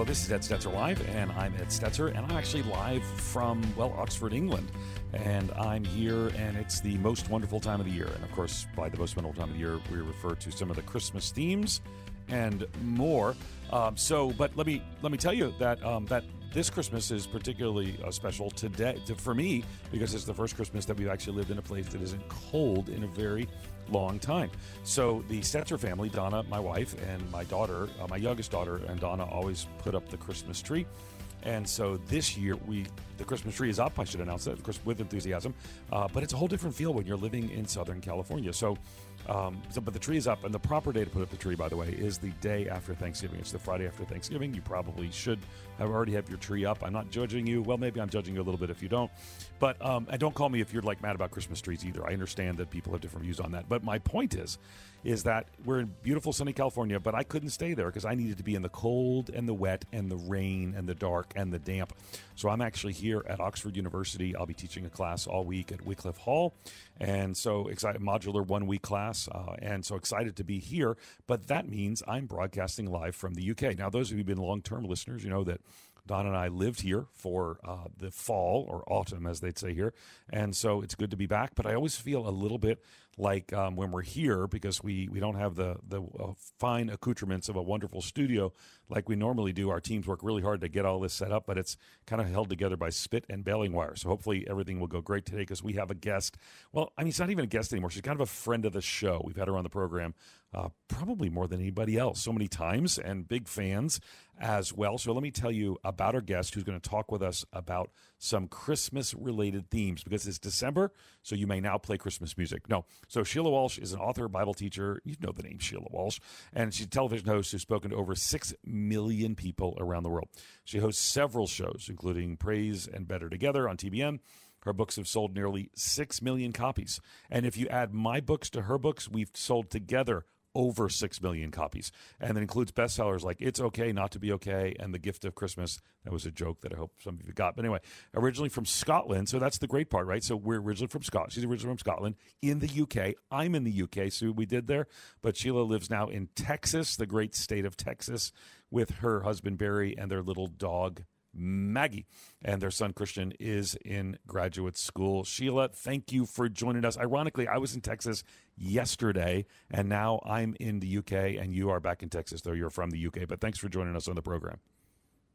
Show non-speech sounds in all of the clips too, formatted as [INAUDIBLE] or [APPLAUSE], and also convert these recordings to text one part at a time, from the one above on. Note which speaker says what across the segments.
Speaker 1: Well, this is Ed Stetzer Live, and I'm Ed Stetzer, and I'm actually live from, well, Oxford, England. And I'm here, and it's the most wonderful time of the year. And of course, by the most wonderful time of the year, we refer to some of the Christmas themes and more. Um, so, but let me let me tell you that um, that this Christmas is particularly uh, special today to, for me because it's the first Christmas that we've actually lived in a place that isn't cold in a very long time. So the Stetzer family, Donna, my wife, and my daughter, uh, my youngest daughter, and Donna always put up the Christmas tree. And so this year, we the Christmas tree is up. I should announce that, of course, with enthusiasm. Uh, but it's a whole different feel when you're living in Southern California. So, um, so, but the tree is up, and the proper day to put up the tree, by the way, is the day after Thanksgiving. It's the Friday after Thanksgiving. You probably should have already have your tree up. I'm not judging you. Well, maybe I'm judging you a little bit if you don't. But um, and don't call me if you're like mad about Christmas trees either. I understand that people have different views on that. But my point is, is that we're in beautiful sunny California, but I couldn't stay there because I needed to be in the cold and the wet and the rain and the dark and the damp. So I'm actually here at Oxford University. I'll be teaching a class all week at Wycliffe Hall, and so excited modular one week class, uh, and so excited to be here. But that means I'm broadcasting live from the UK. Now, those of you who've been long term listeners, you know that Don and I lived here for uh, the fall or autumn, as they'd say here, and so it's good to be back. But I always feel a little bit like um, when we're here because we we don't have the the uh, fine accoutrements of a wonderful studio like we normally do. Our teams work really hard to get all this set up, but it's kind of held together by spit and baling wire. So hopefully everything will go great today because we have a guest. Well, I mean, it's not even a guest anymore. She's kind of a friend of the show. We've had her on the program uh, probably more than anybody else so many times and big fans as well. So let me tell you about our guest who's going to talk with us about some Christmas related themes because it's December, so you may now play Christmas music. No. So Sheila Walsh is an author, Bible teacher. You know the name Sheila Walsh. And she's a television host who's spoken to over 6 million people around the world. She hosts several shows, including Praise and Better Together on TBN. Her books have sold nearly 6 million copies. And if you add my books to her books, we've sold together over 6 million copies. And it includes bestsellers like It's Okay Not to Be Okay and The Gift of Christmas. That was a joke that I hope some of you got. But anyway, originally from Scotland. So that's the great part, right? So we're originally from Scotland. She's originally from Scotland in the UK. I'm in the UK, so we did there. But Sheila lives now in Texas, the great state of Texas, with her husband Barry and their little dog Maggie. And their son Christian is in graduate school. Sheila, thank you for joining us. Ironically, I was in Texas yesterday, and now I'm in the UK, and you are back in Texas, though you're from the UK. But thanks for joining us on the program.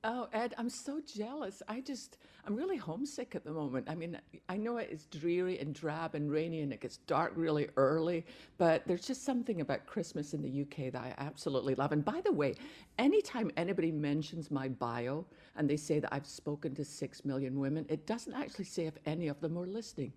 Speaker 2: Oh, Ed, I'm so jealous. I just, I'm really homesick at the moment. I mean, I know it's dreary and drab and rainy and it gets dark really early, but there's just something about Christmas in the UK that I absolutely love. And by the way, anytime anybody mentions my bio and they say that I've spoken to six million women, it doesn't actually say if any of them are listening.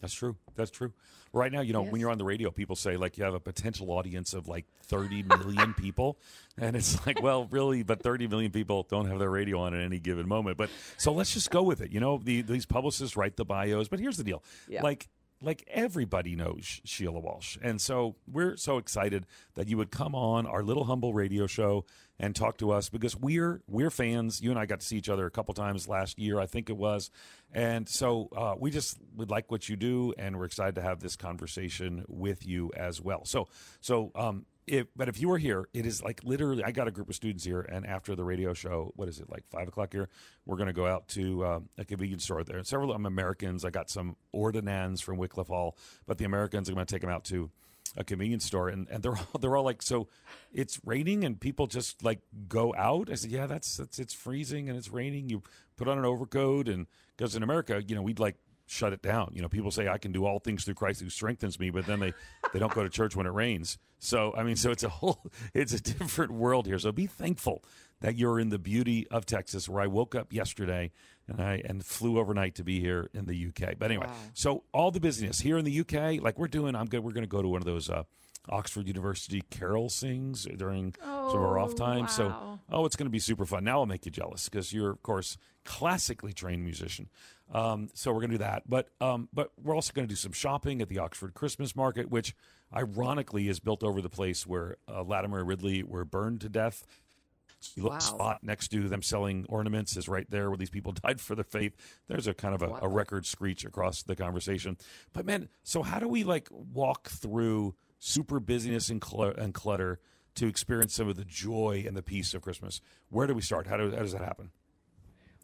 Speaker 1: That's true. That's true. Right now, you know,
Speaker 2: Yes.
Speaker 1: when you're on the radio, people say like you have a potential audience of like 30 million [LAUGHS] people, and it's [LAUGHS] like, well, really, but 30 million people don't have their radio on at any given moment. But so let's just go with it. You know, the, these publicists write the bios, but here's the deal:
Speaker 2: Yeah.
Speaker 1: like. Like everybody knows Sheila Walsh. And so we're so excited that you would come on our little humble radio show and talk to us because we're we're fans. You and I got to see each other a couple times last year, I think it was, and so uh, we just would like what you do, and we're excited to have this conversation with you as well. So so um, if but if you were here, it is like literally. I got a group of students here, and after the radio show, what is it like five o'clock here? We're going to go out to um, a convenience store there. Several of them Americans. I got some ordinands from Wycliffe Hall, but the Americans, I'm going to take them out to a convenience store and, and they're all they're all like so it's raining and people just like go out i said yeah that's, that's it's freezing and it's raining you put on an overcoat and because in america you know we'd like shut it down you know people say i can do all things through christ who strengthens me but then they [LAUGHS] they don't go to church when it rains so i mean so it's a whole [LAUGHS] it's a different world here so be thankful that you're in the beauty of texas where i woke up yesterday and i and flew overnight to be here in the uk but anyway
Speaker 2: Wow.
Speaker 1: so all the business here in the UK, like we're doing, I'm good. We're going to go to one of those uh, Oxford University carol sings during some of our off
Speaker 2: Oh,
Speaker 1: time. So, oh, it's going to be super fun. Now I'll make you jealous because you're, of course, classically trained musician. Um, so we're going to do that, but um, but we're also going to do some shopping at the Oxford Christmas Market, which ironically is built over the place where uh, Latimer and Ridley were burned to death. So you look
Speaker 2: Wow.
Speaker 1: spot next to them selling ornaments is right there where these people [LAUGHS] died for their faith. There's a kind of a, a record screech across the conversation. But man, so how do we like walk through super busyness and, cl- and clutter to experience some of the joy and the peace of Christmas. Where do we start? How, do, how does that happen?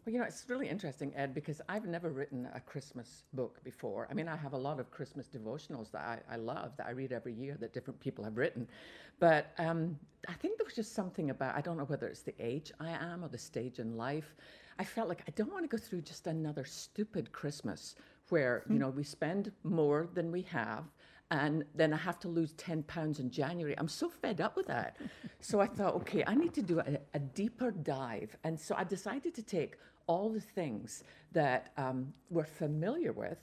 Speaker 2: Well, you know, it's really interesting, Ed, because I've never written a Christmas book before. I mean, I have a lot of Christmas devotionals that I, I love, that I read every year, that different people have written. But um, I think there was just something about, I don't know whether it's the age I am or the stage in life. I felt like I don't want to go through just another stupid Christmas where, you know, we spend more than we have and then I have to lose 10 pounds in January. I'm so fed up with that. [LAUGHS] so I thought, okay, I need to do a, a, deeper dive. And so I decided to take all the things that um, we're familiar with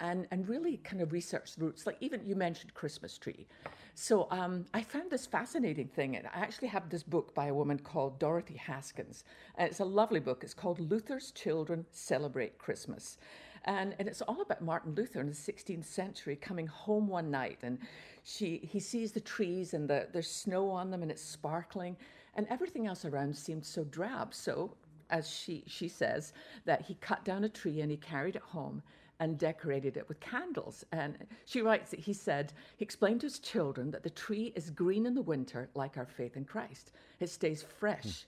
Speaker 2: and, and really kind of research the roots. Like even you mentioned Christmas tree. So um, I found this fascinating thing. And I actually have this book by a woman called Dorothy Haskins. And it's a lovely book. It's called Luther's Children Celebrate Christmas. And, and it's all about Martin Luther in the 16th century coming home one night and she, he sees the trees and the, there's snow on them and it's sparkling and everything else around seemed so drab. So, as she, she says, that he cut down a tree and he carried it home and decorated it with candles. And she writes that he said, he explained to his children that the tree is green in the winter like our faith in Christ. It stays fresh mm.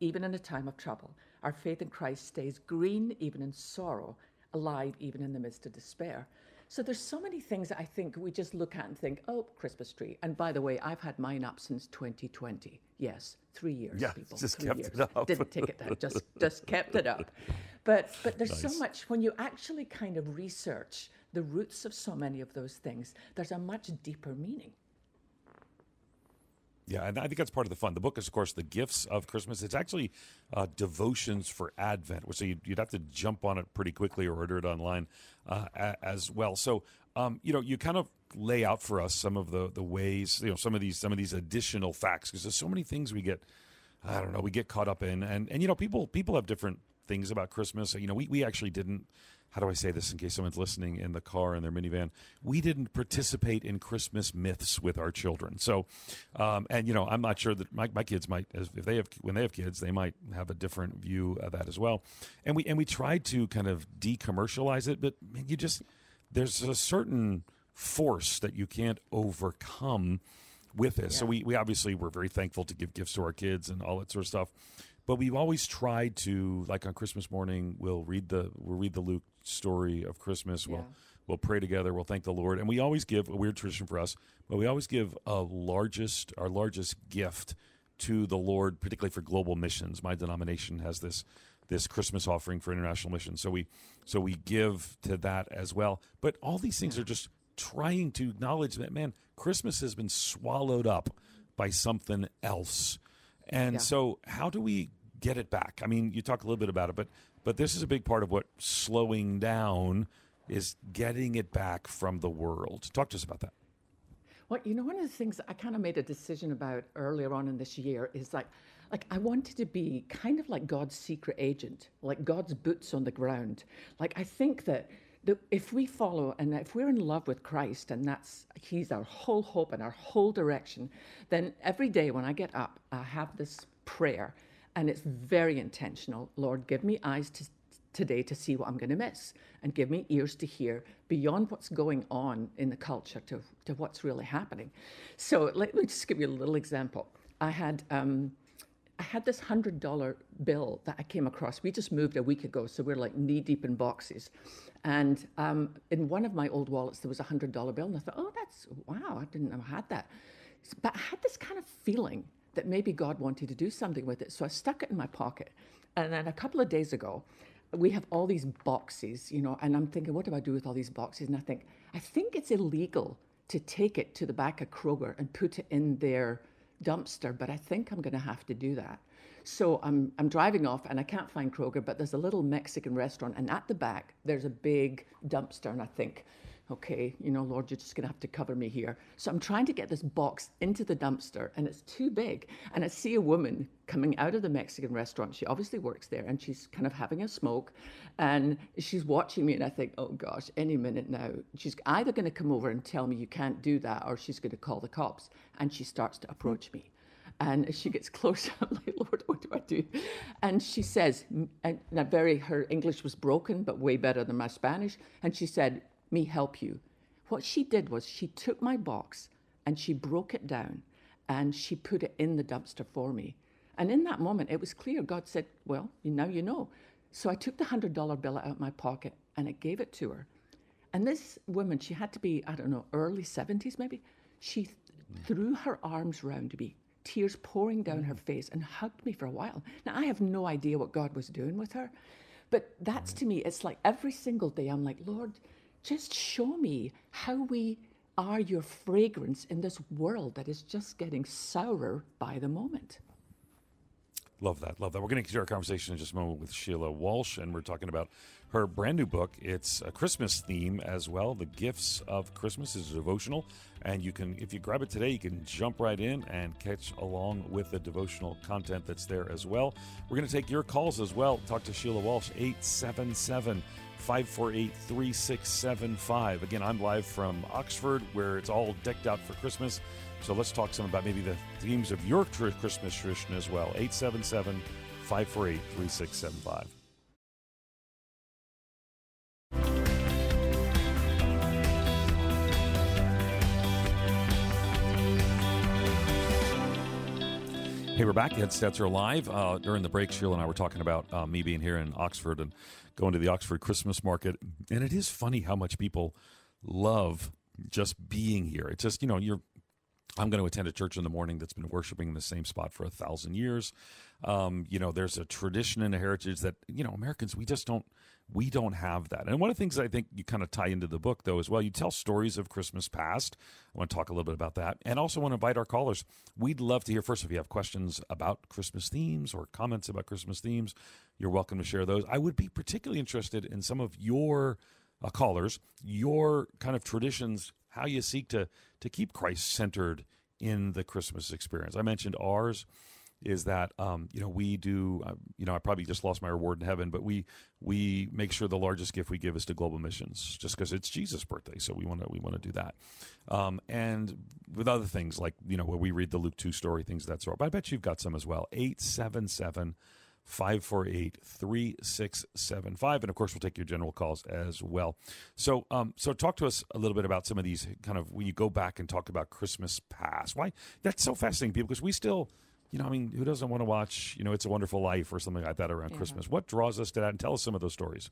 Speaker 2: even in a time of trouble. Our faith in Christ stays green even in sorrow alive even in the midst of despair. So there's so many things that I think we just look at and think, oh, Christmas tree. And by the way, I've had mine up since 2020. Yes, three years,
Speaker 1: yeah,
Speaker 2: people.
Speaker 1: Just
Speaker 2: three
Speaker 1: kept
Speaker 2: years.
Speaker 1: it up.
Speaker 2: Didn't take it down, just just kept it up. But but there's nice. so much when you actually kind of research the roots of so many of those things, there's a much deeper meaning.
Speaker 1: Yeah, and I think that's part of the fun. The book is, of course, the gifts of Christmas. It's actually uh, devotions for Advent, so you'd, you'd, have to jump on it pretty quickly or order it online uh, as well. So, um, you know, you kind of lay out for us some of the the ways, you know, some of these some of these additional facts because there's so many things we get. I don't know, we get caught up in, and and you know, people people have different things about Christmas. You know, we we actually didn't how do I say this in case someone's listening in the car in their minivan? We didn't participate in Christmas myths with our children. So, um, and you know, I'm not sure that my, my kids might, if they have, when they have kids, they might have a different view of that as well. And we, and we tried to kind of decommercialize it, but you just, there's a certain force that you can't overcome with this. Yeah. So we, we obviously were very thankful to give gifts to our kids and all that sort of stuff. But we've always tried to, like on Christmas morning, we'll read the we'll read the Luke story of Christmas. We'll we'll pray together. We'll thank the Lord, and we always give a weird tradition for us, but we always give a largest our largest gift to the Lord, particularly for global missions. My denomination has this this Christmas offering for international missions, so we so we give to that as well. But all these things are just trying to acknowledge that man, Christmas has been swallowed up by something else. And yeah. so, how do we get it back? I mean, you talk a little bit about it, but but this is a big part of what slowing down is getting it back from the world. Talk to us about that.
Speaker 2: Well, you know, one of the things I kind of made a decision about earlier on in this year is like, like I wanted to be kind of like God's secret agent, like God's boots on the ground. Like I think that that if we follow and if we're in love with Christ and that's He's our whole hope and our whole direction, then every day when I get up, I have this prayer and it's very intentional. Lord, give me eyes to, today to see what I'm going to miss, and give me ears to hear beyond what's going on in the culture to, to what's really happening. So let me just give you a little example. I had um, I had this hundred dollar bill that I came across. We just moved a week ago, so we're like knee deep in boxes. And um, in one of my old wallets, there was a hundred dollar bill, and I thought, oh, that's wow, I didn't know I had that. But I had this kind of feeling that maybe God wanted to do something with it. So I stuck it in my pocket. And then a couple of days ago, we have all these boxes, you know, and I'm thinking, what do I do with all these boxes? And I think, I think it's illegal to take it to the back of Kroger and put it in their dumpster, but I think I'm going to have to do that. So I'm, I'm driving off and I can't find Kroger, but there's a little Mexican restaurant, and at the back, there's a big dumpster. And I think, okay, you know, Lord, you're just going to have to cover me here. So I'm trying to get this box into the dumpster and it's too big. And I see a woman coming out of the Mexican restaurant. She obviously works there and she's kind of having a smoke and she's watching me. And I think, oh gosh, any minute now, she's either going to come over and tell me you can't do that or she's going to call the cops. And she starts to approach me. And as she gets [LAUGHS] closer, I'm like, Lord, what do I do? And she says, and very, her English was broken, but way better than my Spanish. And she said, me help you. What she did was she took my box and she broke it down and she put it in the dumpster for me. And in that moment, it was clear God said, Well, now you know. So I took the $100 bill out of my pocket and I gave it to her. And this woman, she had to be, I don't know, early 70s maybe. She th- threw her arms round me, tears pouring down her face, and hugged me for a while. Now, I have no idea what God was doing with her, but that's to me, it's like every single day, I'm like, Lord, just show me how we are your fragrance in this world that is just getting sourer by the moment.
Speaker 1: Love that. Love that. We're going to continue our conversation in just a moment with Sheila Walsh, and we're talking about her brand new book. It's a Christmas theme as well. The Gifts of Christmas is devotional, and you can, if you grab it today, you can jump right in and catch along with the devotional content that's there as well. We're going to take your calls as well. Talk to Sheila Walsh, 877 548 3675. Again, I'm live from Oxford, where it's all decked out for Christmas. So let's talk some about maybe the themes of your Christmas tradition as well. 877 548 3675. Hey, we're back. Ed Stetzer live. Uh, during the break, Sheila and I were talking about uh, me being here in Oxford and going to the Oxford Christmas market. And it is funny how much people love just being here. It's just, you know, you're I'm going to attend a church in the morning that's been worshiping in the same spot for a thousand years. Um, you know, there's a tradition and a heritage that you know Americans we just don't we don't have that. And one of the things I think you kind of tie into the book though as well, you tell stories of Christmas past. I want to talk a little bit about that, and also want to invite our callers. We'd love to hear first if you have questions about Christmas themes or comments about Christmas themes. You're welcome to share those. I would be particularly interested in some of your uh, callers, your kind of traditions how you seek to to keep Christ centered in the Christmas experience. I mentioned ours is that um, you know we do uh, you know I probably just lost my reward in heaven, but we we make sure the largest gift we give is to global missions, just because it's Jesus' birthday, so we want to we want to do that, um, and with other things like you know where we read the Luke two story things that sort. But I bet you've got some as well. Eight seven seven 548 3675. And of course, we'll take your general calls as well. So, um, so talk to us a little bit about some of these kind of when you go back and talk about Christmas past. Why? That's so fascinating, people, because we still. You know, I mean, who doesn't want to watch, you know, It's a Wonderful Life or something like that around yeah. Christmas? What draws us to that? And tell us some of those stories.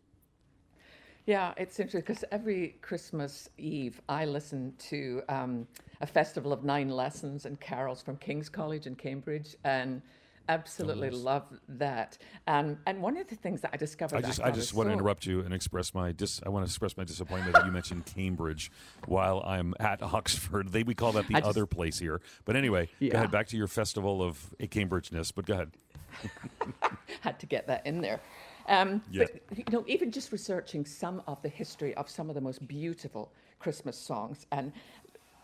Speaker 2: Yeah, it's interesting because every Christmas Eve I listen to um, a festival of nine lessons and carols from King's College in Cambridge, and absolutely love that. Um, and one of the things that I discovered,
Speaker 1: I just, I, I just want to interrupt you and express my dis. I want to express my disappointment that you mentioned Cambridge while I'm at Oxford. They we call that the just, other place here. But anyway, yeah. go ahead back to your festival of a Cambridgeness. But go ahead. [LAUGHS]
Speaker 2: Had to get that in there. Um, yes. But you know, even just researching some of the history of some of the most beautiful Christmas songs and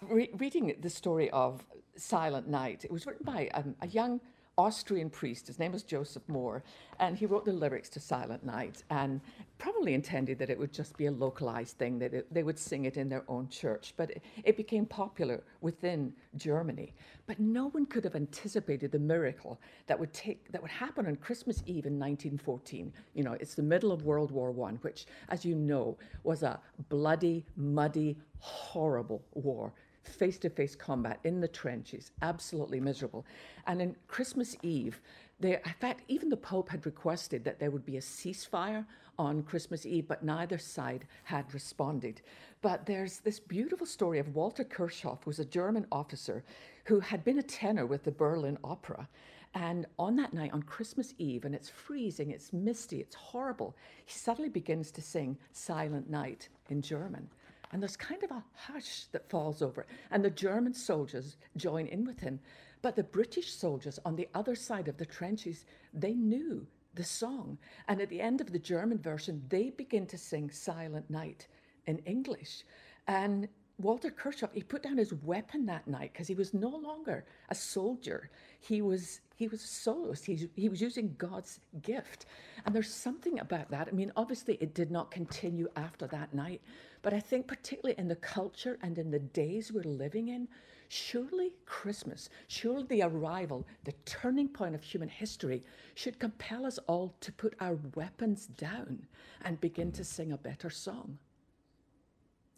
Speaker 2: re- reading the story of Silent Night. It was written by um, a young Austrian priest. His name was Joseph Mohr, and he wrote the lyrics to Silent Night and probably intended that it would just be a localized thing, that it, they would sing it in their own church. But it, it became popular within Germany. But no one could have anticipated the miracle that would take that would happen on Christmas Eve in 1914. You know, it's the middle of World War One, which, as you know, was a bloody, muddy, horrible war face to face combat in the trenches, absolutely miserable. And in Christmas Eve, there, in fact, even the Pope had requested that there would be a ceasefire on Christmas Eve, but neither side had responded. But there's this beautiful story of Walter Kirchhoff, who was a German officer who had been a tenor with the Berlin Opera. And on that night, on Christmas Eve, and it's freezing, it's misty, it's horrible, he suddenly begins to sing Silent Night in German. And there's kind of a hush that falls over it. And the German soldiers join in with him. But the British soldiers on the other side of the trenches, they knew the song. And at the end of the German version, they begin to sing Silent Night in English. And Walter Kirchhoff, he put down his weapon that night because he was no longer a soldier. He was he was a soloist. He, he was using God's gift. And there's something about that. I mean, obviously it did not continue after that night, but I think, particularly in the culture and in the days we're living in, surely Christmas, surely the arrival, the turning point of human history, should compel us all to put our weapons down and begin to sing a better song.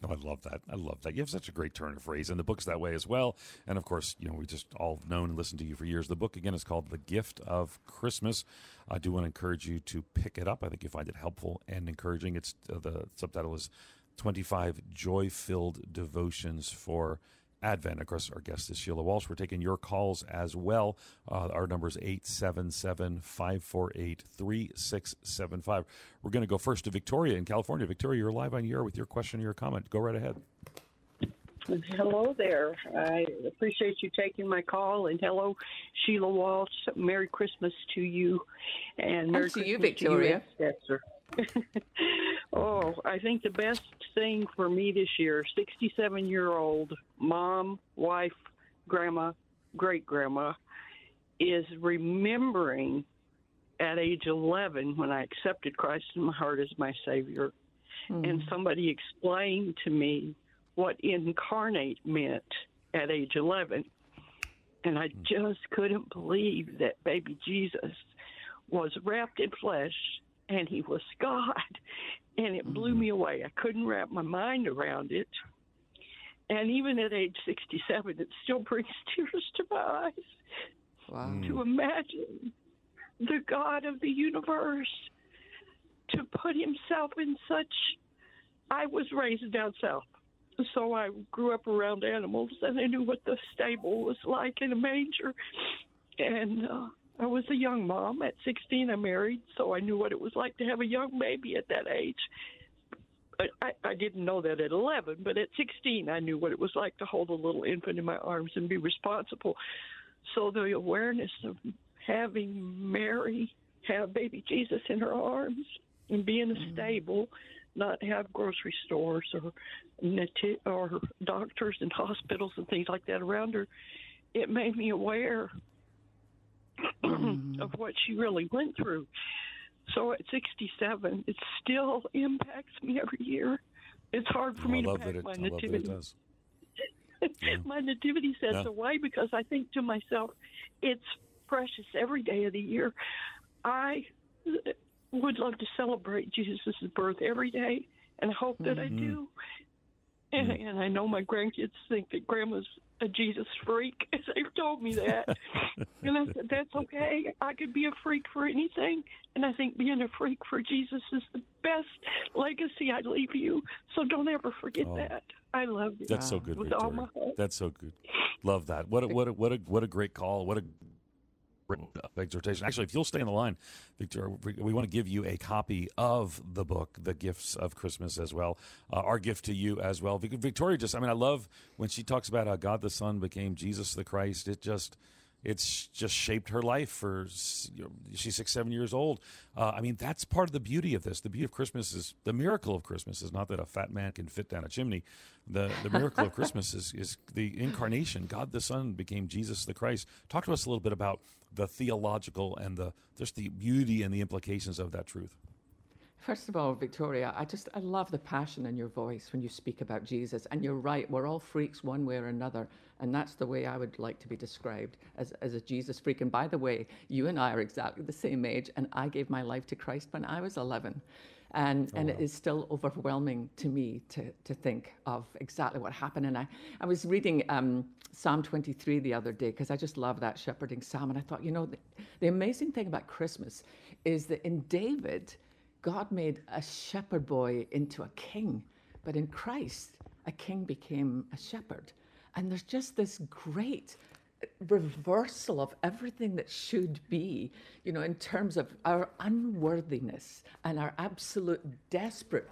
Speaker 1: Oh, I love that. I love that. You have such a great turn of phrase, and the book's that way as well. And of course, you know, we just all known and listened to you for years. The book, again, is called The Gift of Christmas. I do want to encourage you to pick it up. I think you find it helpful and encouraging. It's uh, The subtitle is 25 Joy Filled Devotions for Advent. Of course, our guest is Sheila Walsh. We're taking your calls as well. Uh, our number is 877 548 3675. We're going to go first to Victoria in California. Victoria, you're live on the air with your question or your comment. Go right ahead.
Speaker 3: Hello there. I appreciate you taking my call, and hello, Sheila Walsh. Merry Christmas to you, and Merry
Speaker 2: and to
Speaker 3: Christmas
Speaker 2: you, Victoria.
Speaker 3: To you, Stetzer. [LAUGHS] oh, I think the best thing for me this year, 67 year old mom, wife, grandma, great grandma, is remembering at age 11 when I accepted Christ in my heart as my Savior. Mm. And somebody explained to me what incarnate meant at age 11. And I just couldn't believe that baby Jesus was wrapped in flesh and he was [LAUGHS] God. And it blew mm-hmm. me away. I couldn't wrap my mind around it. And even at age 67, it still [LAUGHS] brings tears to my eyes wow. to imagine the God of the universe to put himself in such. I was raised down south, so I grew up around animals and I knew what the stable was like in a manger. And uh, I was a young mom. At 16, I married, so I knew what it was like to have a young baby at that age. I, I didn't know that at 11, but at 16, I knew what it was like to hold a little infant in my arms and be responsible. So the awareness of having Mary have baby Jesus in her arms and be in a mm-hmm. stable, not have grocery stores or or doctors and hospitals and things like that around her, it made me aware. Of what she really went through. So at 67, it still [LAUGHS] impacts me every year. It's hard for me to pack my nativity. [LAUGHS] yeah. my nativity sets yeah. away because I think to myself, it's precious every day of the year. I would love to celebrate Jesus' birth every day, and I hope that mm-hmm. I do. And, mm-hmm. and I know my grandkids think that Grandma's a Jesus freak. [LAUGHS] They've told me that. [LAUGHS] and I said, that's okay. I could be a freak for anything. And I think being a freak for Jesus is the best legacy I leave you. So don't ever forget oh, that. I love you.
Speaker 1: That's so good, Victoria. That's so good. Love that. What a, what a, what a, what a great call. What a exhortation. Actually, if you'll stay on the line, Victor, we want to give you a copy of the book, The Gifts of Christmas, as well. Uh, our gift to you as well. Victoria just, I mean, I love when she talks about how God the Son became Jesus the Christ. It just, it's just shaped her life for you know, she's six seven years old. Uh, i mean that's part of the beauty of this. The beauty of christmas is the miracle of christmas is not that a fat man can fit down a chimney. The, the miracle of christmas is, is the incarnation. God the son became jesus the christ. Talk to us a little bit about the theological and the just the beauty and the implications of that truth.
Speaker 2: First of all, Victoria, I just I love the passion in your voice when you speak about Jesus. And you're right, we're all freaks one way or another. And that's the way I would like to be described as, as a Jesus freak. And by the way, you and I are exactly the same age, and I gave my life to Christ when I was 11. And, oh, and wow. it is still overwhelming to me to, to think of exactly what happened. And I, I was reading um, Psalm 23 the other day because I just love that shepherding psalm. And I thought, you know, the, the amazing thing about Christmas is that in David, God made a shepherd boy into a king, but in Christ, a king became a shepherd. And there's just this great reversal of everything that should be, you know, in terms of our unworthiness and our absolute desperate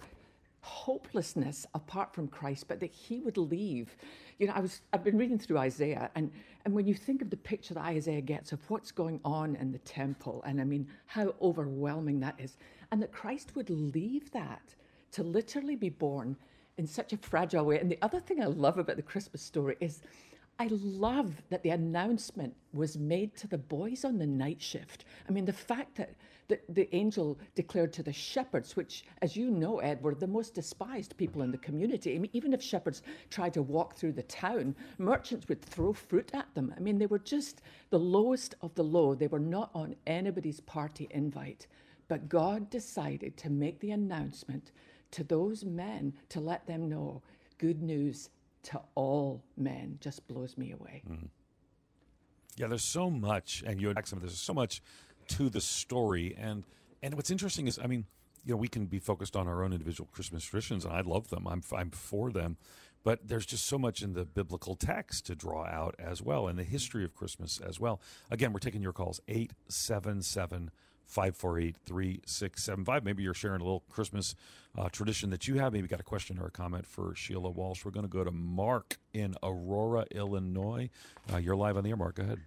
Speaker 2: hopelessness apart from Christ, but that he would leave. You know, I was I've been reading through Isaiah and and when you think of the picture that Isaiah gets of what's going on in the temple, and I mean how overwhelming that is, and that Christ would leave that to literally be born in such a fragile way. And the other thing I love about the Christmas story is I love that the announcement was made to the boys on the night shift. I mean, the fact that the, the angel declared to the shepherds, which, as you know, Ed, were the most despised people in the community. I mean, even if shepherds tried to walk through the town, merchants would throw fruit at them. I mean, they were just the lowest of the low. They were not on anybody's party invite. But God decided to make the announcement to those men to let them know good news to all men just blows me away.
Speaker 1: Mm. Yeah, there's so much, and you had some. There's so much to the story, and and what's interesting is, I mean, you know, we can be focused on our own individual Christmas traditions, and I love them. I'm I'm for them, but there's just so much in the biblical text to draw out as well, and the history of Christmas as well. Again, we're taking your calls eight seven seven. 548 3675. Maybe you're sharing a little Christmas uh, tradition that you have. Maybe you got a question or a comment for Sheila Walsh. We're going to go to Mark in Aurora, Illinois. Uh, you're live on the air, Mark. Go ahead.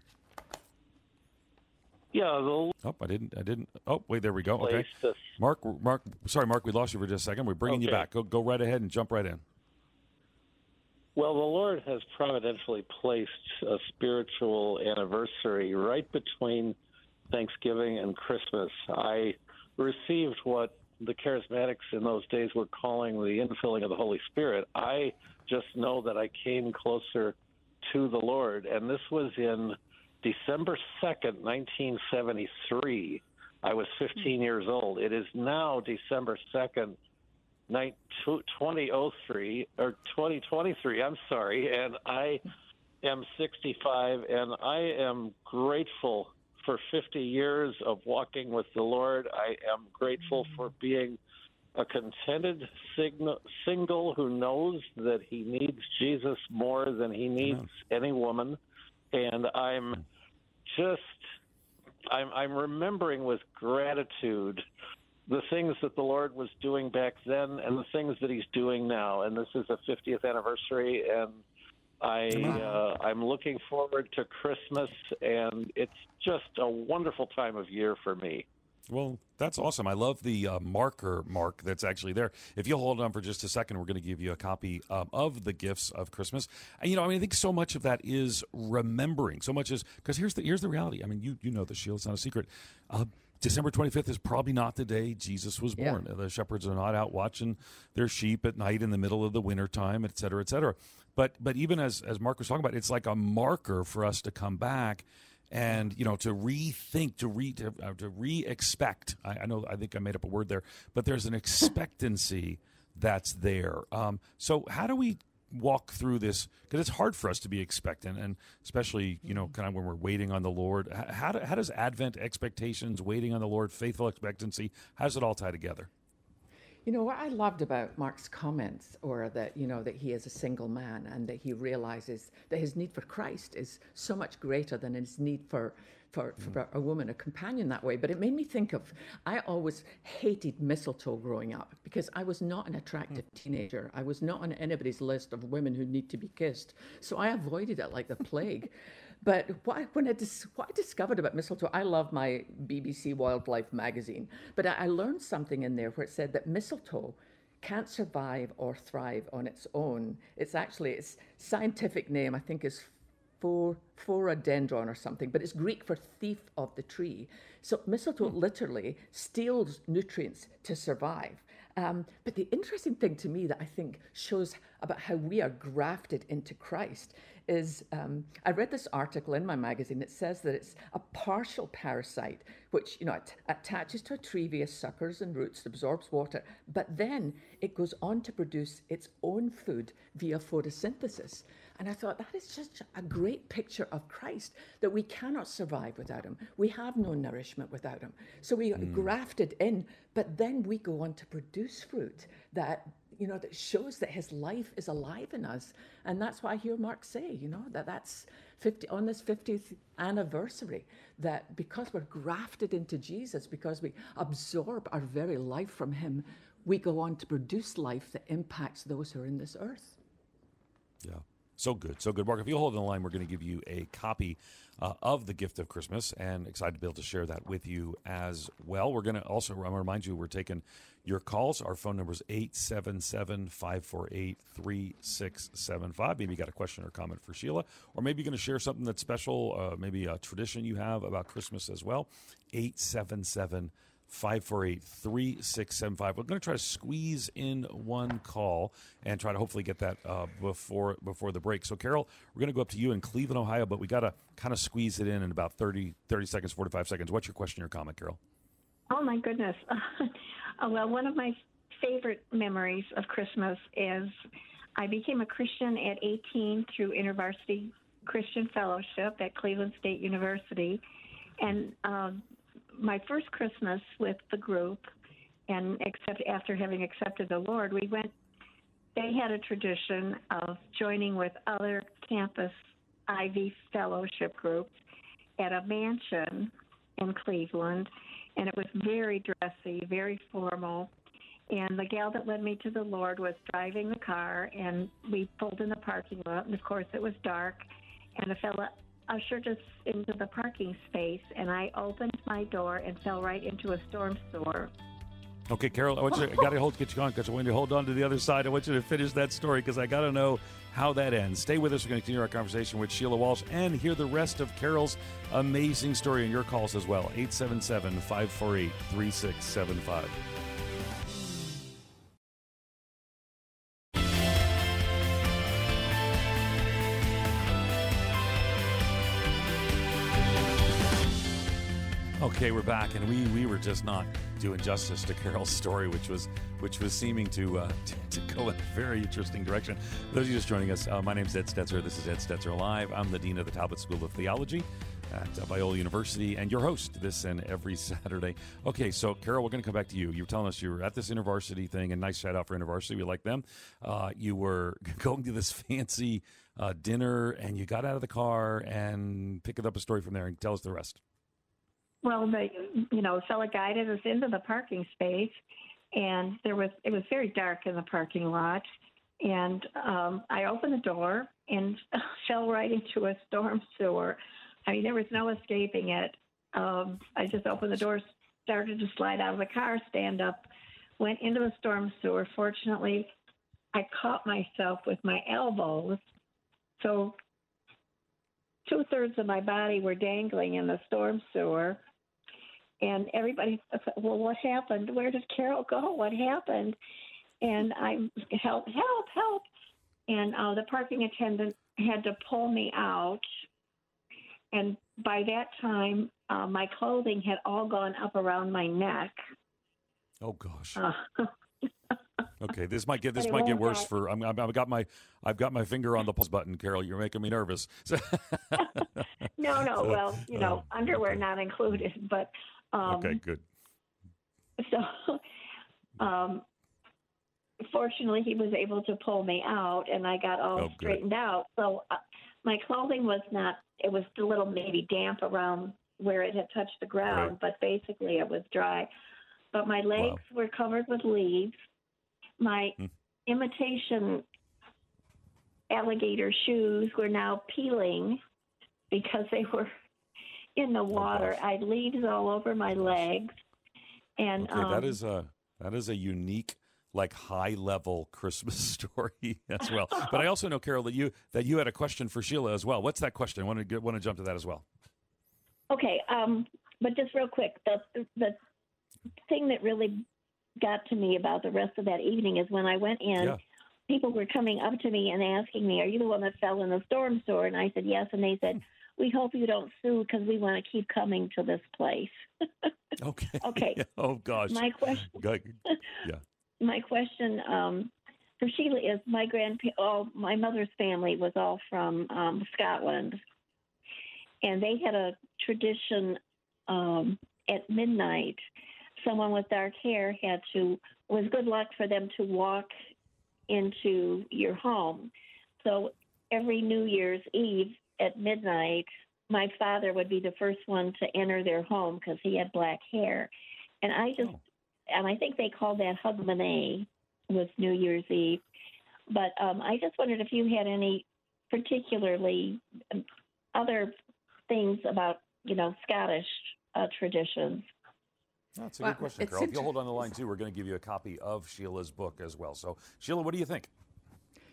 Speaker 4: Yeah. The
Speaker 1: oh, I didn't. I didn't. Oh, wait. There we go. Okay. Mark. Mark. Sorry, Mark. We lost you for just a second. We're bringing okay. you back. Go. Go right ahead and jump right in.
Speaker 4: Well, the Lord has providentially placed a spiritual anniversary right between Thanksgiving and Christmas. I received what the charismatics in those days were calling the infilling of the Holy Spirit. I just know that I came closer to the Lord, and this was in December 2nd, 1973. I was 15 years old. It is now December 2nd, 2003 or 2023. I'm sorry, and I am 65, and I am grateful for 50 years of walking with the Lord. I am grateful for being a contented single who knows that he needs Jesus more than he needs any woman and I'm hmm. just I'm I'm remembering with gratitude the things that the Lord was doing back then and the things that He's doing now. And this is a 50th anniversary, and I uh, I'm looking forward to Christmas, and it's just a wonderful time of year for me.
Speaker 1: Well, that's awesome. I love the uh, marker mark that's actually there. If you'll hold on for just a second, we're going to give you a copy um, of the gifts of Christmas. And, you know, I mean, I think so much of that is remembering. So much is because here's the here's the reality. I mean, you you know the shield. It's not a secret. Uh, December 25th is probably not the day Jesus was born. Yeah. The shepherds are not out watching their sheep at night in the middle of the winter time, et cetera, et cetera. But but even as as Mark was talking about, it's like a marker for us to come back and you know to rethink to re to, uh, to re-expect. I, I, know i think i made up a word there but there's an expectancy that's there. Um, so how do we walk through this? Because it's hard for us to be expectant and especially you know kind of when we're waiting on the lord. How, do, how does advent expectations waiting on the lord faithful expectancy how does it all tie together
Speaker 2: you know what I loved about Mark's comments, or that you know that he is a single man and that he realizes that his need for Christ is so much greater than his need for for, mm. for a woman, a companion that way. But it made me think of I always hated mistletoe growing up because I was not an attractive mm. teenager. I was not on anybody's list of women who need to be kissed. So I avoided it like the plague. [LAUGHS] But what, when I, dis, what I discovered about mistletoe, I love my BBC Wildlife magazine, but I, I learned something in there where it said that mistletoe can't survive or thrive on its own. It's actually its scientific name, I think, is for phoradendron or something, but it's Greek for thief of the tree. So mistletoe hmm. literally steals nutrients to survive. Um, but the interesting thing to me that I think shows about how we are grafted into Christ is um, I read this article in my magazine that says that it's a partial parasite, which you know it attaches to a tree via suckers and roots, absorbs water, but then it goes on to produce its own food via photosynthesis. And I thought that is just a great picture of Christ that we cannot survive without him. We have no nourishment without him. So we are mm. grafted in, but then we go on to produce fruit that you know, that shows that his life is alive in us. And that's what I hear Mark say, you know, that that's 50, on this 50th anniversary, that because we're grafted into Jesus, because we absorb our very life from him, we go on to produce life that impacts those who are in this earth.
Speaker 1: Yeah. So good, so good. Mark, if you hold on the line, we're going to give you a copy uh, of the gift of Christmas, and excited to be able to share that with you as well. We're going to also remind you we're taking your calls. Our phone number is 877 548 3675. Maybe you got a question or comment for Sheila, or maybe you're going to share something that's special, uh, maybe a tradition you have about Christmas as well. 877 548 3675. We're going to try to squeeze in one call and try to hopefully get that uh, before before the break. So, Carol, we're going to go up to you in Cleveland, Ohio, but we got to kind of squeeze it in in about 30, 30 seconds, 45 seconds. What's your question or comment, Carol?
Speaker 5: Oh, my goodness. [LAUGHS] Uh, well, one of my favorite memories of Christmas is I became a Christian at 18 through InterVarsity Christian Fellowship at Cleveland State University. And um, my first Christmas with the group, and except after having accepted the Lord, we went. They had a tradition of joining with other campus IV fellowship groups at a mansion in Cleveland, and it was very dressy, very formal. And the gal that led me to the Lord was driving the car, and we pulled in the parking lot, and of course it was dark, and a fella ushered us into the parking space, and I opened my door and fell right into a storm sewer.
Speaker 1: Okay, Carol, I want you. I got to hold get you on because I want you to hold on to the other side. I want you to finish that story because I got to know how that ends. Stay with us. We're going to continue our conversation with Sheila Walsh and hear the rest of Carol's amazing story and your calls as well. 877 548 3675. Okay, we're back, and we we were just not doing justice to Carol's story, which was which was seeming to uh, [LAUGHS] to, to go in a very interesting direction. For those of you just joining us, uh, my name is Ed Stetzer. This is Ed Stetzer Live. I'm the dean of the Talbot School of Theology at uh, Biola University, and your host this and every [LAUGHS] Saturday. Okay, so Carol, we're going to come back to you. You were telling us you were at this InterVarsity thing, and nice shout out for InterVarsity. We like them. Uh, you were [LAUGHS] going to this fancy uh, dinner, and you got out of the car and picked up a story from there, and tell us the rest.
Speaker 5: Well, the you know, fella guided us into the parking space, and there was it was very dark in the parking lot, and um, I opened the door and [LAUGHS] fell right into a storm sewer. I mean, there was no escaping it. Um, I just opened the door, started to slide out of the car, stand up, went into the storm sewer. Fortunately, I caught myself with my elbows, so two thirds of my body were dangling in the storm sewer and everybody said, well what happened? Where did carol go? What happened? And i help help help. And uh, the parking attendant had to pull me out. And by that time uh, my clothing had all gone up around my neck.
Speaker 1: Oh gosh. Uh, [LAUGHS] okay this might get this might get worse back. for I'm, i have got my i've got my finger on the pause button carol. You're making me nervous. [LAUGHS] [LAUGHS]
Speaker 5: No no well you know oh, underwear okay. not included but um,
Speaker 1: okay, good. [LAUGHS]
Speaker 5: So, [LAUGHS] um, fortunately, he was able to pull me out, and I got all oh, straightened out. So, uh, my clothing was not; it was a little maybe damp around where it had touched the ground, right. but basically it was dry. But my legs wow. were covered with leaves. My hmm. imitation alligator shoes were now peeling because they were in the oh, water. Oh, I had leaves all over my legs, and
Speaker 1: okay,
Speaker 5: um,
Speaker 1: that is a that is a unique like high level Christmas [LAUGHS] story as well. but I also know Carol that you that you had a question for Sheila as well. What's that question? I want to get, want to jump to that as well.
Speaker 5: Okay, um, but just real quick, the the thing that really got to me about the rest of that evening is when I went in. Yeah. People were coming up to me and asking me, "Are you the one that fell in the storm sewer?" And I said, "Yes." And they said, we hope you don't sue because we want to keep coming to this place. [LAUGHS]
Speaker 1: okay.
Speaker 5: Okay. [LAUGHS]
Speaker 1: oh gosh.
Speaker 5: My question. [LAUGHS]
Speaker 1: yeah.
Speaker 5: My question um, for Sheila is my grand oh my mother's family was all from um, Scotland, and they had a tradition um, at midnight. Someone with dark hair had to was good luck for them to walk into your home. So every New Year's Eve, at midnight, my father would be the first one to enter their home because he had black hair. And I just, oh. and I think they called that Hogmanay was New Year's Eve. But um, I just wondered if you had any particularly um, other things about, you know, Scottish uh, traditions.
Speaker 1: That's a well, good question, Carol. If you'll hold on the line too, we're going to give you a copy of Sheila's book as well. So, Sheila, what do you think?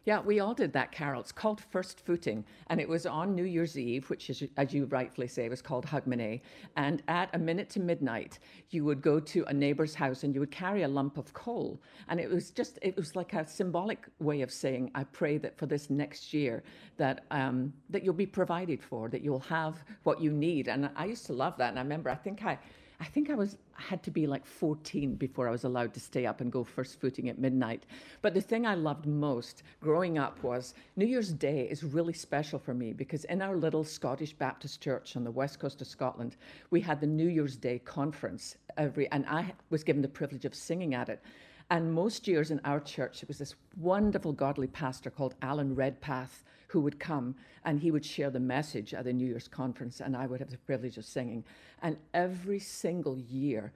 Speaker 2: Yeah, we all did that, Carol. It's called First Footing, and it was on New Year's Eve, which is, as you rightfully say, was called Hogmanay. And at a minute to midnight, you would go to a neighbor's house and you would carry a lump of coal. And it was just, it was like a symbolic way of saying, I pray that for this next year, that um, that you'll be provided for, that you'll have what you need. And I used to love that. And I remember, I think I, I I think I was had to be like 14 before I was allowed to stay up and go first footing at midnight. But the thing I loved most growing up was New Year's Day is really special for me because in our little Scottish Baptist church on the west coast of Scotland, we had the New Year's Day conference every, and I was given the privilege of singing at it. And most years in our church, it was this wonderful godly pastor called Alan Redpath who would come and he would share the message at the New Year's conference, and I would have the privilege of singing. And every single year,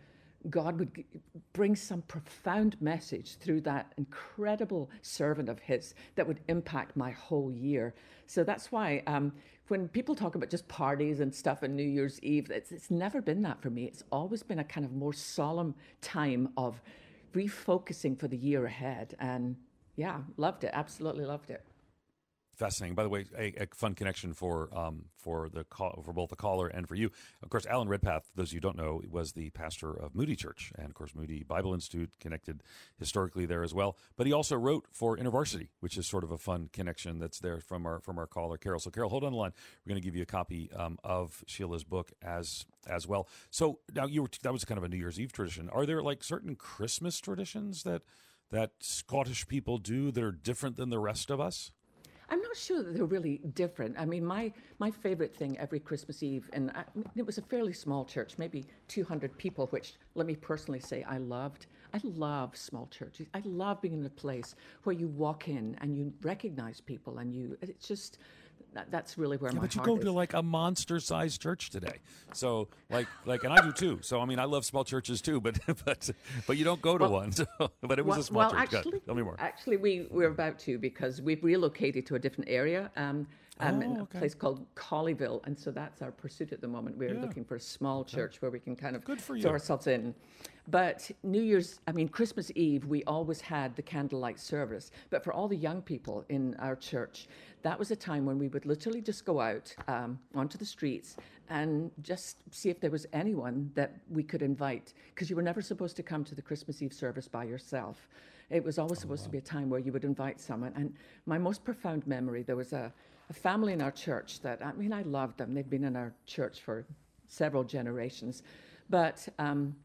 Speaker 2: God would bring some profound message through that incredible servant of His that would impact my whole year. So that's why um, when people talk about just parties and stuff on New Year's Eve, it's, it's never been that for me. It's always been a kind of more solemn time of refocusing for the year ahead. And yeah, loved it. Absolutely loved it.
Speaker 1: Fascinating. By the way, a, a fun connection for um, for the call, for both the caller and for you. Of course, Alan Redpath, those of you don't know, was the pastor of Moody Church, and of course, Moody Bible Institute connected historically there as well. But he also wrote for InterVarsity, which is sort of a fun connection that's there from our from our caller Carol. So, Carol, hold on the line. We're going to give you a copy um, of Sheila's book as as well. So now you were that was kind of a New Year's Eve tradition. Are there like certain Christmas traditions that that Scottish people do that are different than the rest of us?
Speaker 2: I'm not sure that they're really different. I mean, my, my favorite thing every Christmas Eve, and I, it was a fairly small church, maybe 200 people, which let me personally say I loved. I love small churches. I love being in a place where you walk in and you recognize people and you, it's just, that, that's really where
Speaker 1: yeah,
Speaker 2: my
Speaker 1: but you go
Speaker 2: is.
Speaker 1: to like a monster-sized church today, so like like, and I do too. So I mean, I love small churches too, but [LAUGHS] but but you don't go to
Speaker 2: Well-
Speaker 1: one. [LAUGHS] So, but it was
Speaker 2: well,
Speaker 1: a small
Speaker 2: well,
Speaker 1: church.
Speaker 2: Actually,
Speaker 1: Tell me more.
Speaker 2: Actually, we we're about to because we've relocated to a different area. Um, um, in
Speaker 1: Oh,
Speaker 2: a
Speaker 1: okay.
Speaker 2: place called Colleyville, and so that's our pursuit at the moment. We're
Speaker 1: Yeah.
Speaker 2: looking for a small church where we can kind of
Speaker 1: Good for
Speaker 2: throw
Speaker 1: you.
Speaker 2: ourselves in. But New Year's, I mean Christmas Eve, we always had the candlelight service. But for all the young people in our church, that was a time when we would literally just go out um, onto the streets and just see if there was anyone that we could invite, because you were never supposed to come to the Christmas Eve service by yourself. It was always supposed to be a time where you would invite someone. And my most profound memory, there was a, a family in our church that, I mean, I loved them. They'd been in our church for several generations. But um,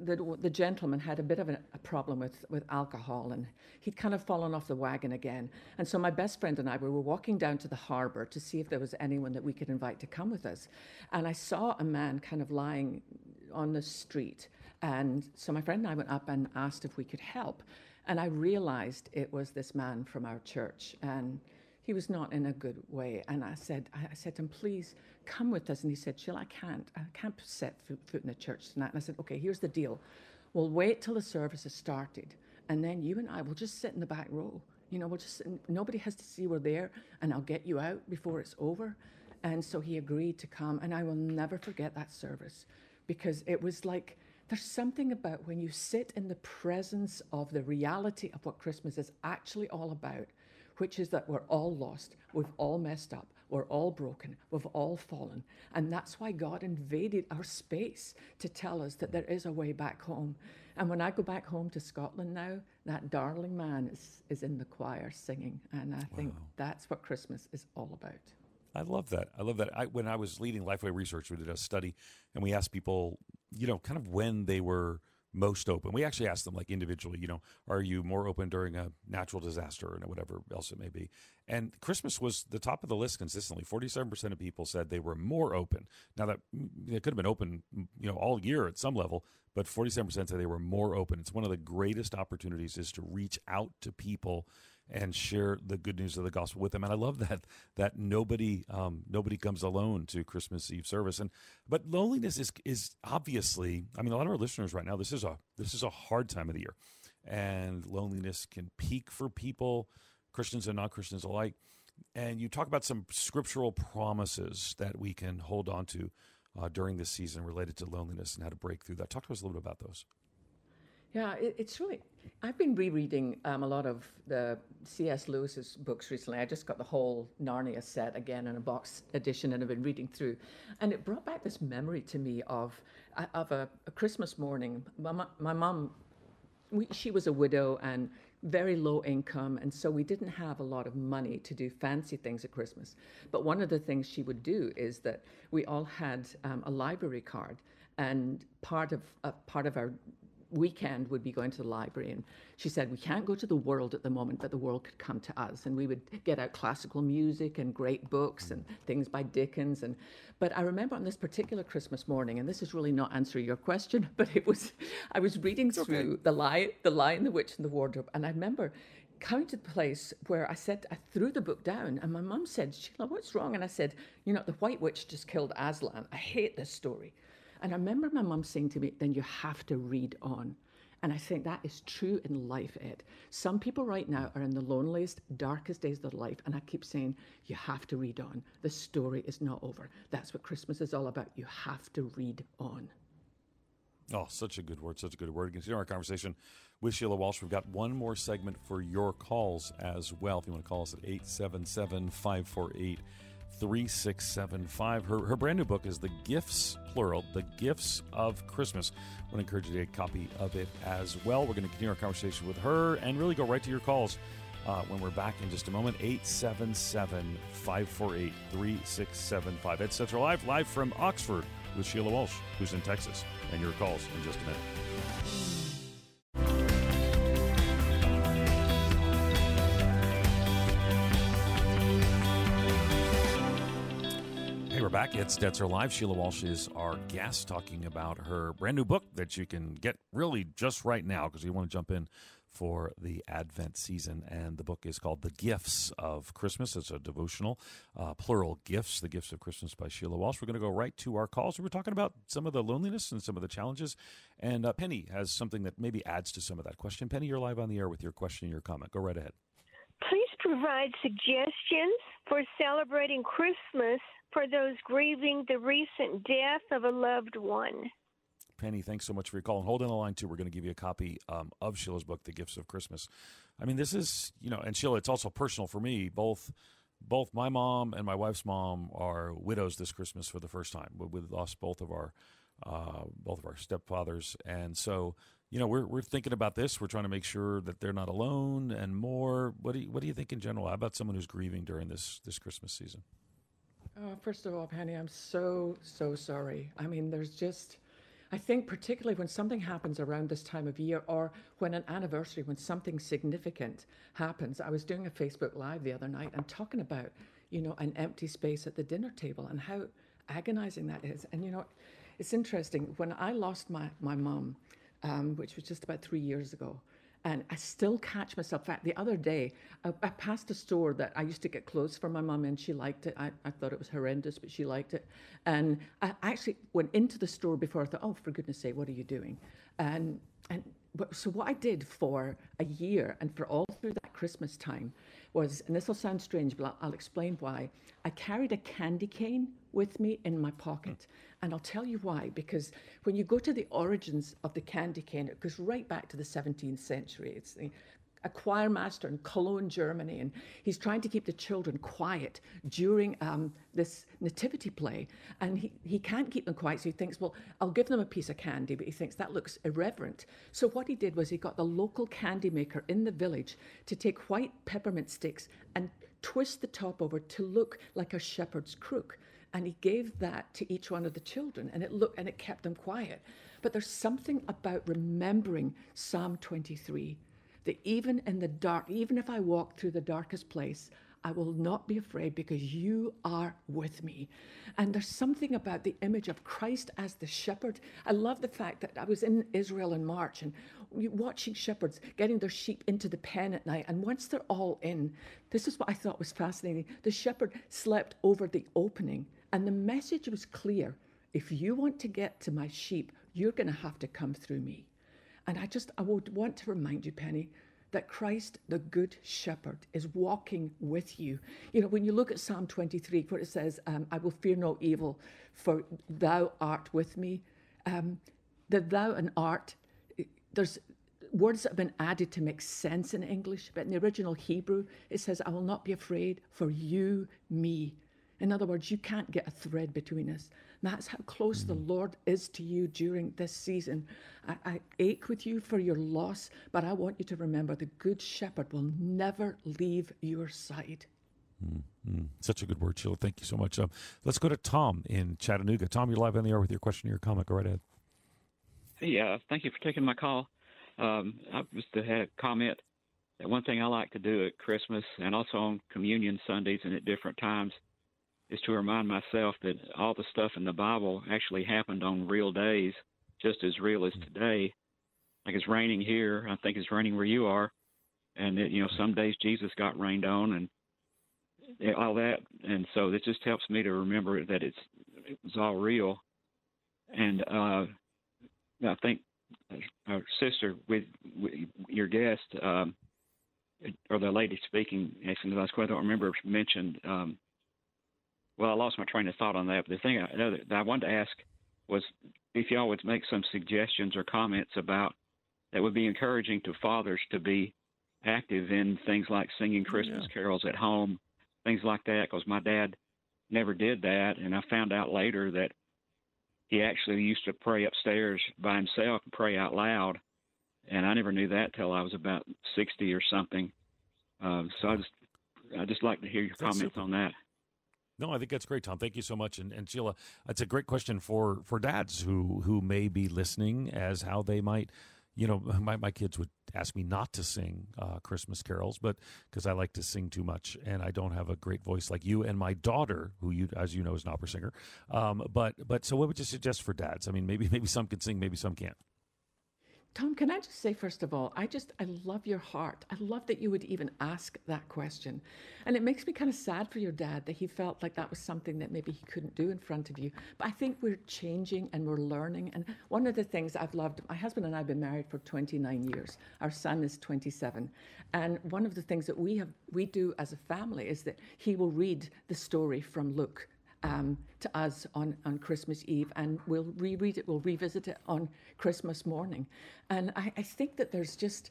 Speaker 2: the, the gentleman had a bit of a, a problem with, with alcohol, and he'd kind of fallen off the wagon again. And so my best friend and I we were walking down to the harbour to see if there was anyone that we could invite to come with us. And I saw a man kind of lying on the street. And so my friend and I went up and asked if we could help. And I realized it was this man from our church. And he was not in a good way. And I said, I said to him, please come with us. And he said, Jill, I can't. I can't set foot, foot in the church tonight. And I said, okay, here's the deal. We'll wait till the service has started. And then you and I will just sit in the back row. You know, we'll just, nobody has to see we're there. And I'll get you out before it's over. And so he agreed to come. And I will never forget that service because it was like, there's something about when you sit in the presence of the reality of what Christmas is actually all about, which is that we're all lost, we've all messed up, we're all broken, we've all fallen. And that's why God invaded our space to tell us that there is a way back home. And when I go back home to Scotland now, that darling man is, is in the choir singing. And I think that's what Christmas is all about.
Speaker 1: I love that. I love that. I, when I was leading Lifeway Research, we did a study and we asked people, you know, kind of when they were most open. We actually asked them, like individually, you know, are you more open during a natural disaster or whatever else it may be? And Christmas was the top of the list consistently. Forty-seven percent of people said they were more open. Now that mm, it could have been open, mm, you know, all year at some level, but forty-seven percent said they were more open. It's one of the greatest opportunities is to reach out to people and share the good news of the gospel with them. And I love that that nobody um, nobody comes alone to Christmas Eve service. And but loneliness is is obviously. I mean, a lot of our listeners right now. This is a this is a hard time of the year, and loneliness can peak for people, Christians and non Christians alike. And you talk about some scriptural promises that we can hold on to uh, during this season related to loneliness and how to break through that. Talk to us a little bit about those.
Speaker 2: Yeah, it, it's really. I've been rereading um, a lot of the C.S. Lewis's books recently. I just got the whole Narnia set again in a box edition, and I've been reading through, and it brought back this memory to me of uh, of a, a Christmas morning. My my mom, we, she was a widow and very low income, and so we didn't have a lot of money to do fancy things at Christmas. But one of the things she would do is that we all had um, a library card. and part of uh, part of our weekend would be going to the library and she said we can't go to the world at the moment but the world could come to us and we would get out classical music and great books and things by dickens and but i remember on this particular christmas morning and this is really not answering your question [LAUGHS] but it was i was reading through the lie the lion the witch and the wardrobe and i remember coming to the place where I said I threw the book down, and my mum said, "Sheila, what's wrong?" And I said, "You know, the White Witch just killed Aslan. I hate this story." And I remember my mum saying to me, "Then you have to read on." And I think that is true in life, Ed. Some people right now are in the loneliest, darkest days of their life, and I keep saying, "You have to read on. The story is not over. That's what Christmas is all about. You have to read on."
Speaker 1: Oh, such a good word, such a good word. Continue our conversation with Sheila Walsh. We've got one more segment for your calls as well. If you want to call us at 877 548 3675. Her, her brand new book is The Gifts, plural, The Gifts of Christmas. I want to encourage you to get a copy of it as well. We're going to continue our conversation with her and really go right to your calls uh, when we're back in just a moment. 877 548 3675. Ed Stetzer Live, live from Oxford with Sheila Walsh, who's in Texas. And your calls in just a minute. Back. It's Stetzer Live. Sheila Walsh is our guest talking about her brand new book that you can get really just right now because we want to jump in for the Advent season. And the book is called The Gifts of Christmas. It's a devotional, uh, plural gifts, The Gifts of Christmas by Sheila Walsh. We're going to go right to our calls. We're talking about some of the loneliness and some of the challenges. And uh, Penny has something that maybe adds to some of that question. Penny, you're live on the air with your question and your comment. Go right ahead.
Speaker 6: Provide suggestions for celebrating Christmas for those grieving the recent death of a loved one.
Speaker 1: Penny, thanks so much for your call. And hold on the line, too. We're going to give you a copy um, of Sheila's book, The Gifts of Christmas. I mean, this is, you know, and Sheila, it's also personal for me. Both both my mom and my wife's mom are widows this Christmas for the first time. We lost both of our uh, both of our stepfathers, and so you know we're we're thinking about this. We're trying to make sure that they're not alone and more. What do you, what do you think in general? How about someone who's grieving during this this Christmas season?
Speaker 2: Uh, first of all, Penny, I'm so so sorry. I mean, there's just I think particularly when something happens around this time of year or when an anniversary, when something significant happens. I was doing a Facebook Live the other night and talking about, you know, an empty space at the dinner table and how agonizing that is. And, you know, it's interesting. When I lost my, my mum, um, which was just about three years ago, and I still catch myself. In fact, the other day, I, I, passed a store that I used to get clothes for my mum, and she liked it. I, I, thought it was horrendous, but she liked it. And I actually went into the store before I thought, oh, for goodness sake, what are you doing? And and so what I did for a year and for all through that Christmas time was, and this will sound strange, but I'll, I'll explain why. I carried a candy cane with me in my pocket. Hmm. And I'll tell you why, because when you go to the origins of the candy cane, it goes right back to the 17th century. It's the, a choir master in Cologne, Germany, and he's trying to keep the children quiet during um, this nativity play. And he, he can't keep them quiet, so he thinks, well, I'll give them a piece of candy, but he thinks that looks irreverent. So what he did was he got the local candy maker in the village to take white peppermint sticks and twist the top over to look like a shepherd's crook and he gave that to each one of the children and it looked and it kept them quiet but there's something about remembering psalm 23 that even in the dark even if i walk through the darkest place I will not be afraid because you are with me. And there's something about the image of Christ as the shepherd. I love the fact that I was in Israel in March and watching shepherds getting their sheep into the pen at night. And once they're all in, this is what I thought was fascinating. The shepherd slept over the opening and the message was clear if you want to get to my sheep, you're going to have to come through me. And I just, I would want to remind you, Penny, that Christ, the Good Shepherd, is walking with you. You know, when you look at Psalm 23, where it says, um, I will fear no evil, for thou art with me, um, the thou and art, there's words that have been added to make sense in English, but in the original Hebrew, it says, I will not be afraid, for you, me, in other words, you can't get a thread between us. That's how close mm. the Lord is to you during this season. I, I, ache with you for your loss, but I want you to remember the Good Shepherd will never leave your side.
Speaker 1: Mm. Mm, such a good word, Sheila. Thank you so much. Um, let's go to Tom in Chattanooga. Tom, you're live on the air with your question or your comment. Go right ahead.
Speaker 7: Hey, uh, thank you for taking my call. Um, I just had a comment that one thing I like to do at Christmas and also on Communion Sundays and at different times is to remind myself that all the stuff in the Bible actually happened on real days, just as real as today. Like it's raining here, I think it's raining where you are, and it, you know some days Jesus got rained on and all that, and so it just helps me to remember that it's it was all real. And uh, I think our sister with, with your guest um, or the lady speaking asking the last question, I don't remember mentioned. Um, well, I lost my train of thought on that. But the thing I, that I wanted to ask was if y'all would make some suggestions or comments about that would be encouraging to fathers to be active in things like singing Christmas yeah. carols at home, things like that. Because my dad never did that, and I found out later that he actually used to pray upstairs by himself and pray out loud. And I never knew that till I was about sixty or something. Uh, so I just I just like to hear your that's comments super. on that.
Speaker 1: No, I think that's great, Tom. Thank you so much. And, and Sheila, that's a great question for, for dads who who may be listening as how they might you know, [LAUGHS] my, my kids would ask me not to sing uh, Christmas carols, but because I like to sing too much and I don't have a great voice like you and my daughter, who you, as you know, is an opera singer. Um, but but so, what would you suggest for dads? I mean, maybe [LAUGHS] maybe some can sing, maybe some can't.
Speaker 2: Tom, can I just say, first of all, I just, I love your heart. I love that you would even ask that question. And it makes me kind of sad for your dad that he felt like that was something that maybe he couldn't do in front of you. But I think we're changing and we're learning. And one of the things I've loved, my husband and I have been married for 29 years. Our son is 27. And one of the things that we have, we do as a family is that he will read the story from Luke um, to us on, on Christmas Eve, and we'll reread it, we'll revisit it on Christmas morning. And I, I think that there's just,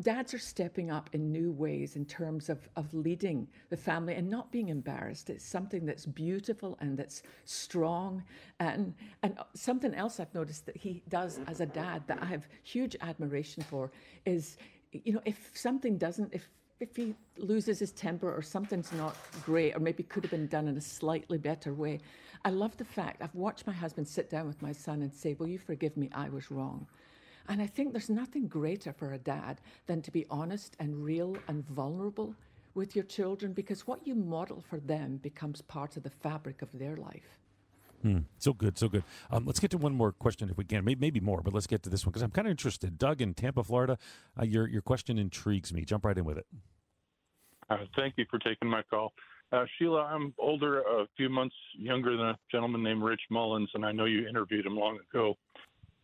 Speaker 2: dads are stepping up in new ways in terms of, of leading the family and not being embarrassed. It's something that's beautiful and that's strong. And, and something else I've noticed that he does as a dad that I have huge admiration for is, you know, if something doesn't, if if he loses his temper or something's not great or maybe could have been done in a slightly better way. I love the fact I've watched my husband sit down with my son and say, Will you forgive me? I was wrong. And I think there's nothing greater for a dad than to be honest and real and vulnerable with your children because what you model for them becomes part of the fabric of their life.
Speaker 1: Hmm. So good, so good. Um, let's get to one more question if we can. Maybe, maybe more, but let's get to this one because I'm kind of interested. Doug in Tampa, Florida, uh, your your question intrigues me. Jump right in with it.
Speaker 8: Uh, thank you for taking my call. Uh, Sheila, I'm older, a few months younger than a gentleman named Rich Mullins, and I know you interviewed him long ago.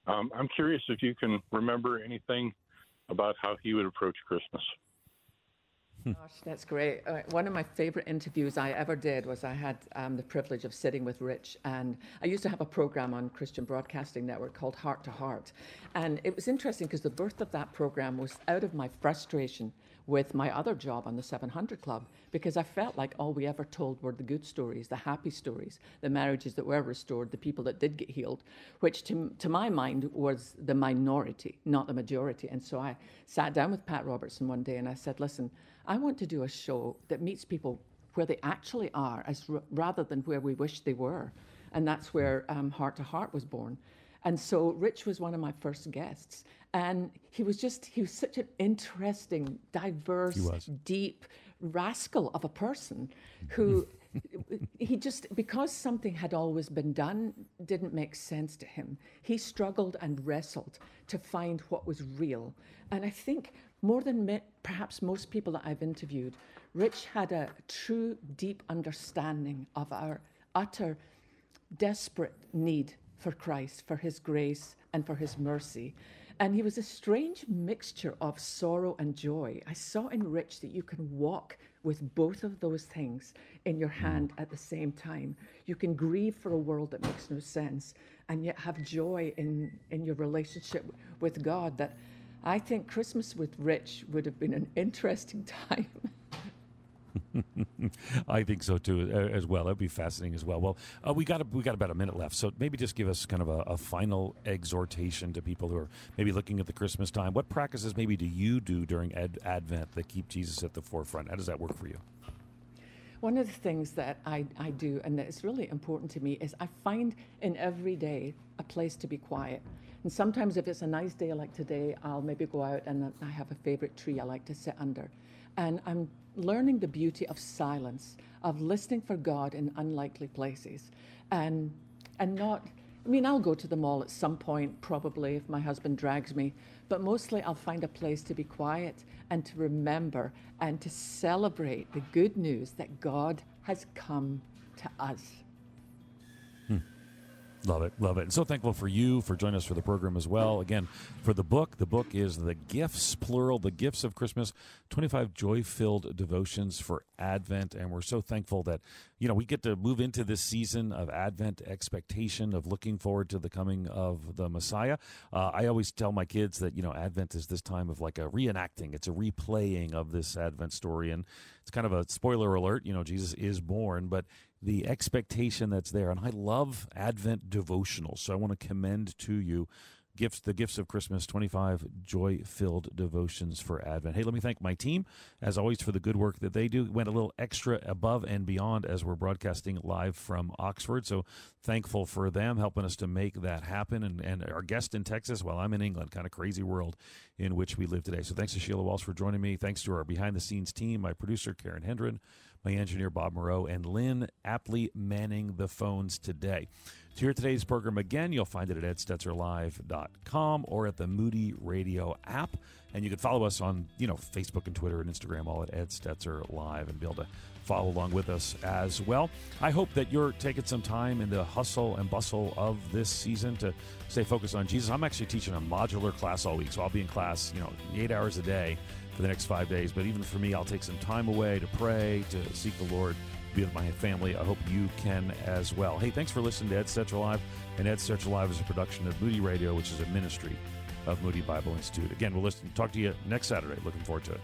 Speaker 8: Um, I'm curious if you can remember anything about how he would approach Christmas.
Speaker 2: Gosh, that's great. Uh, one of my favorite interviews I ever did was I had um, the privilege of sitting with Rich, and I used to have a program on Christian Broadcasting Network called Heart to Heart. And it was interesting because the birth of that program was out of my frustration with my other job on the 700 Club because I felt like all we ever told were the good stories, the happy stories, the marriages that were restored, the people that did get healed, which to, to my mind was the minority, not the majority. And so I sat down with Pat Robertson one day and I said, listen, I want to do a show that meets people where they actually are as rather than where we wish they were. And that's where um, Heart to Heart was born. And so Rich was one of my first guests. And he was just, he was such an interesting, diverse, deep rascal of a person mm-hmm. who [LAUGHS] he just, because something had always been done, didn't make sense to him. He struggled and wrestled to find what was real. And I think more than me, perhaps most people that I've interviewed, Rich had a true, deep understanding of our utter, desperate need for Christ, for his grace, and for his mercy. And he was a strange mixture of sorrow and joy. I saw in Rich that you can walk with both of those things in your hand at the same time. You can grieve for a world that makes no sense and yet have joy in, in your relationship with God. That I think Christmas with Rich would have been an interesting [LAUGHS] time. [LAUGHS]
Speaker 1: I think so too, as well. That'd be fascinating as well. Well, uh, we got a, we got about a minute left, so maybe just give us kind of a, a, final exhortation to people who are maybe looking at the Christmas time. What practices maybe do you do during Ad- Advent that keep Jesus at the forefront? How does that work for you?
Speaker 2: One of the things that I, I do and that is really important to me is I find in every day a place to be quiet. And sometimes, if it's a nice day like today, I'll maybe go out and I have a favorite tree I like to sit under. And I'm learning the beauty of silence, of listening for God in unlikely places, and, and not. I mean, I'll go to the mall at some point, probably, if my husband drags me, but mostly I'll find a place to be quiet and to remember and to celebrate the good news that God has come to us.
Speaker 1: Love it, love it. And so thankful for you for joining us for the program as well. Again, for the book, the book is The Gifts, plural, The Gifts of Christmas, 25 joy filled devotions for Advent. And we're so thankful that, you know, we get to move into this season of Advent expectation, of looking forward to the coming of the Messiah. Uh, I always tell my kids that, you know, Advent is this time of like a reenacting, it's a replaying of this Advent story. And it's kind of a spoiler alert, you know, Jesus is born, but the expectation that's there. And I love Advent devotionals. So I want to commend to you gifts the gifts of christmas 25 joy filled devotions for advent hey let me thank my team as always for the good work that they do went a little extra above and beyond as we're broadcasting live from oxford so thankful for them helping us to make that happen and, and our guest in texas while i'm in england kind of crazy world in which we live today so thanks to sheila walsh for joining me thanks to our behind the scenes team my producer karen hendren my engineer Bob Moreau, and Lynn aptly manning the phones today. To hear today's program again, you'll find it at edstetzerlive.com or at the Moody Radio app. And you can follow us on, you know, Facebook and Twitter and Instagram, all at Ed Stetzer Live, and be able to follow along with us as well. I hope that you're taking some time in the hustle and bustle of this season to stay focused on Jesus. I'm actually teaching a modular class all week, so I'll be in class, you know, eight hours a day for the next five days. But even for me, I'll take some time away to pray, to seek the Lord, be with my family. I hope you can as well. Hey, thanks for listening to Ed Stetzer Live. And Ed Stetzer Live is a production of Moody Radio, which is a ministry of Moody Bible Institute. Again, we'll listen, talk to you next Saturday. Looking forward to it.